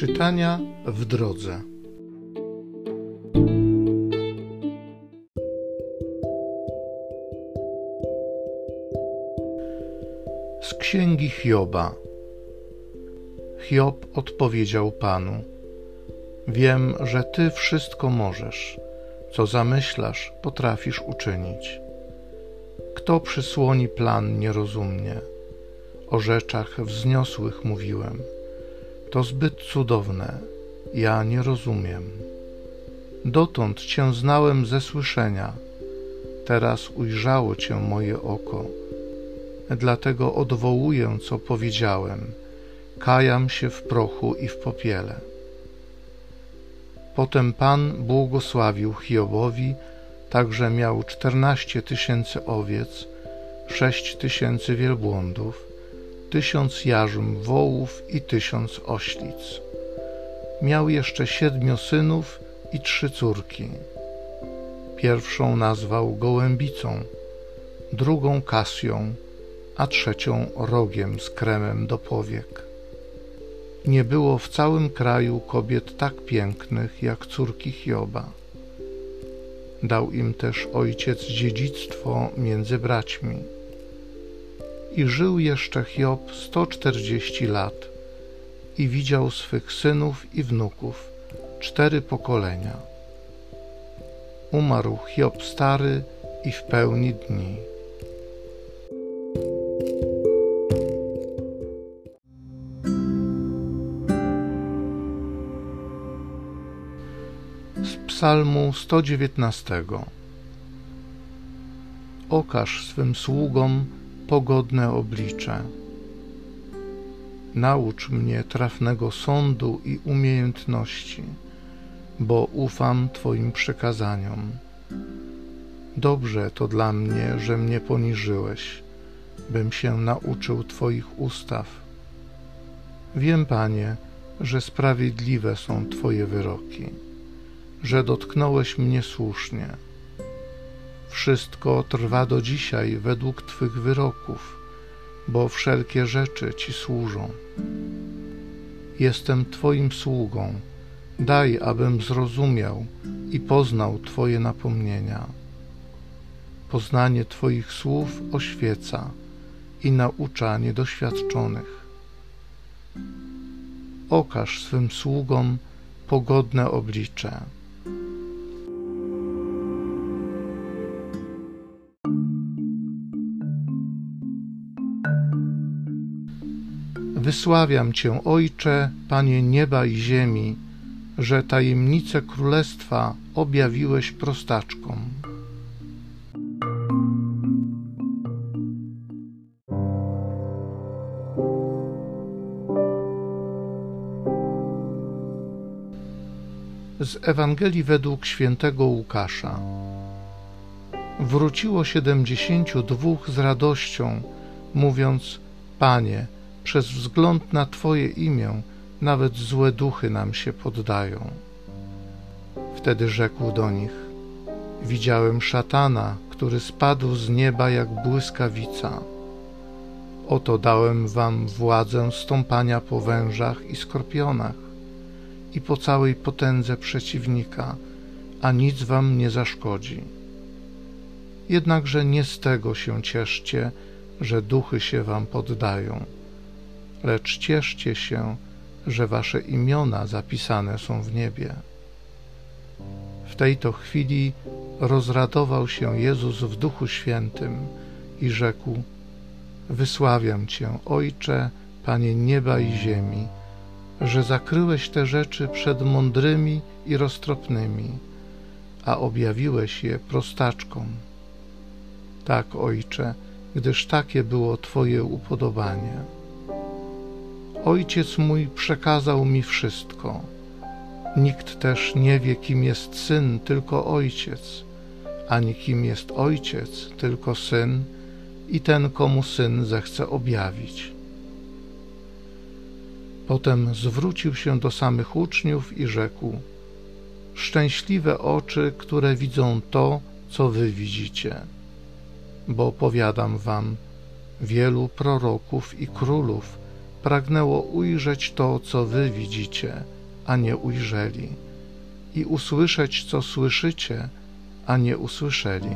Czytania w drodze. Z księgi Hioba. Hiob odpowiedział Panu: Wiem, że Ty wszystko możesz, co zamyślasz, potrafisz uczynić. Kto przysłoni plan nierozumnie? O rzeczach wzniosłych mówiłem to zbyt cudowne, ja nie rozumiem. Dotąd Cię znałem ze słyszenia, teraz ujrzało Cię moje oko. Dlatego odwołuję, co powiedziałem, kajam się w prochu i w popiele. Potem Pan błogosławił Hiobowi, także miał czternaście tysięcy owiec, sześć tysięcy wielbłądów, tysiąc jarzm wołów i tysiąc oślic. Miał jeszcze siedmiu synów i trzy córki. Pierwszą nazwał gołębicą, drugą kasją, a trzecią rogiem z kremem do powiek. Nie było w całym kraju kobiet tak pięknych jak córki Hioba. Dał im też ojciec dziedzictwo między braćmi i żył jeszcze Hiob 140 lat i widział swych synów i wnuków, cztery pokolenia. Umarł Hiob stary i w pełni dni. Z Psalmu 119 Okaż swym sługom pogodne oblicze. Naucz mnie trafnego sądu i umiejętności, bo ufam Twoim przekazaniom. Dobrze to dla mnie, że mnie poniżyłeś, bym się nauczył Twoich ustaw. Wiem, Panie, że sprawiedliwe są Twoje wyroki, że dotknąłeś mnie słusznie wszystko trwa do dzisiaj według Twych wyroków, bo wszelkie rzeczy Ci służą. Jestem Twoim sługą, daj, abym zrozumiał i poznał Twoje napomnienia. Poznanie Twoich słów oświeca i naucza niedoświadczonych. Okaż swym sługom pogodne oblicze Wysławiam Cię, Ojcze, Panie nieba i ziemi, że tajemnice królestwa objawiłeś prostaczkom. Z Ewangelii według świętego Łukasza. Wróciło siedemdziesięciu dwóch z radością, mówiąc: Panie, przez wzgląd na Twoje imię nawet złe duchy nam się poddają. Wtedy rzekł do nich: Widziałem szatana, który spadł z nieba jak błyskawica. Oto dałem wam władzę stąpania po wężach i skorpionach i po całej potędze przeciwnika, a nic wam nie zaszkodzi. Jednakże nie z tego się cieszcie, że duchy się wam poddają lecz cieszcie się, że wasze imiona zapisane są w niebie. W tej to chwili rozradował się Jezus w Duchu Świętym i rzekł: Wysławiam Cię, Ojcze, Panie nieba i ziemi, że zakryłeś te rzeczy przed mądrymi i roztropnymi, a objawiłeś je prostaczkom. Tak, Ojcze, gdyż takie było Twoje upodobanie. Ojciec mój przekazał mi wszystko. Nikt też nie wie, kim jest syn, tylko ojciec, ani kim jest ojciec, tylko syn i ten, komu syn zechce objawić. Potem zwrócił się do samych uczniów i rzekł: Szczęśliwe oczy, które widzą to, co wy widzicie. Bo powiadam wam, wielu proroków i królów pragnęło ujrzeć to, co wy widzicie, a nie ujrzeli, i usłyszeć, co słyszycie, a nie usłyszeli.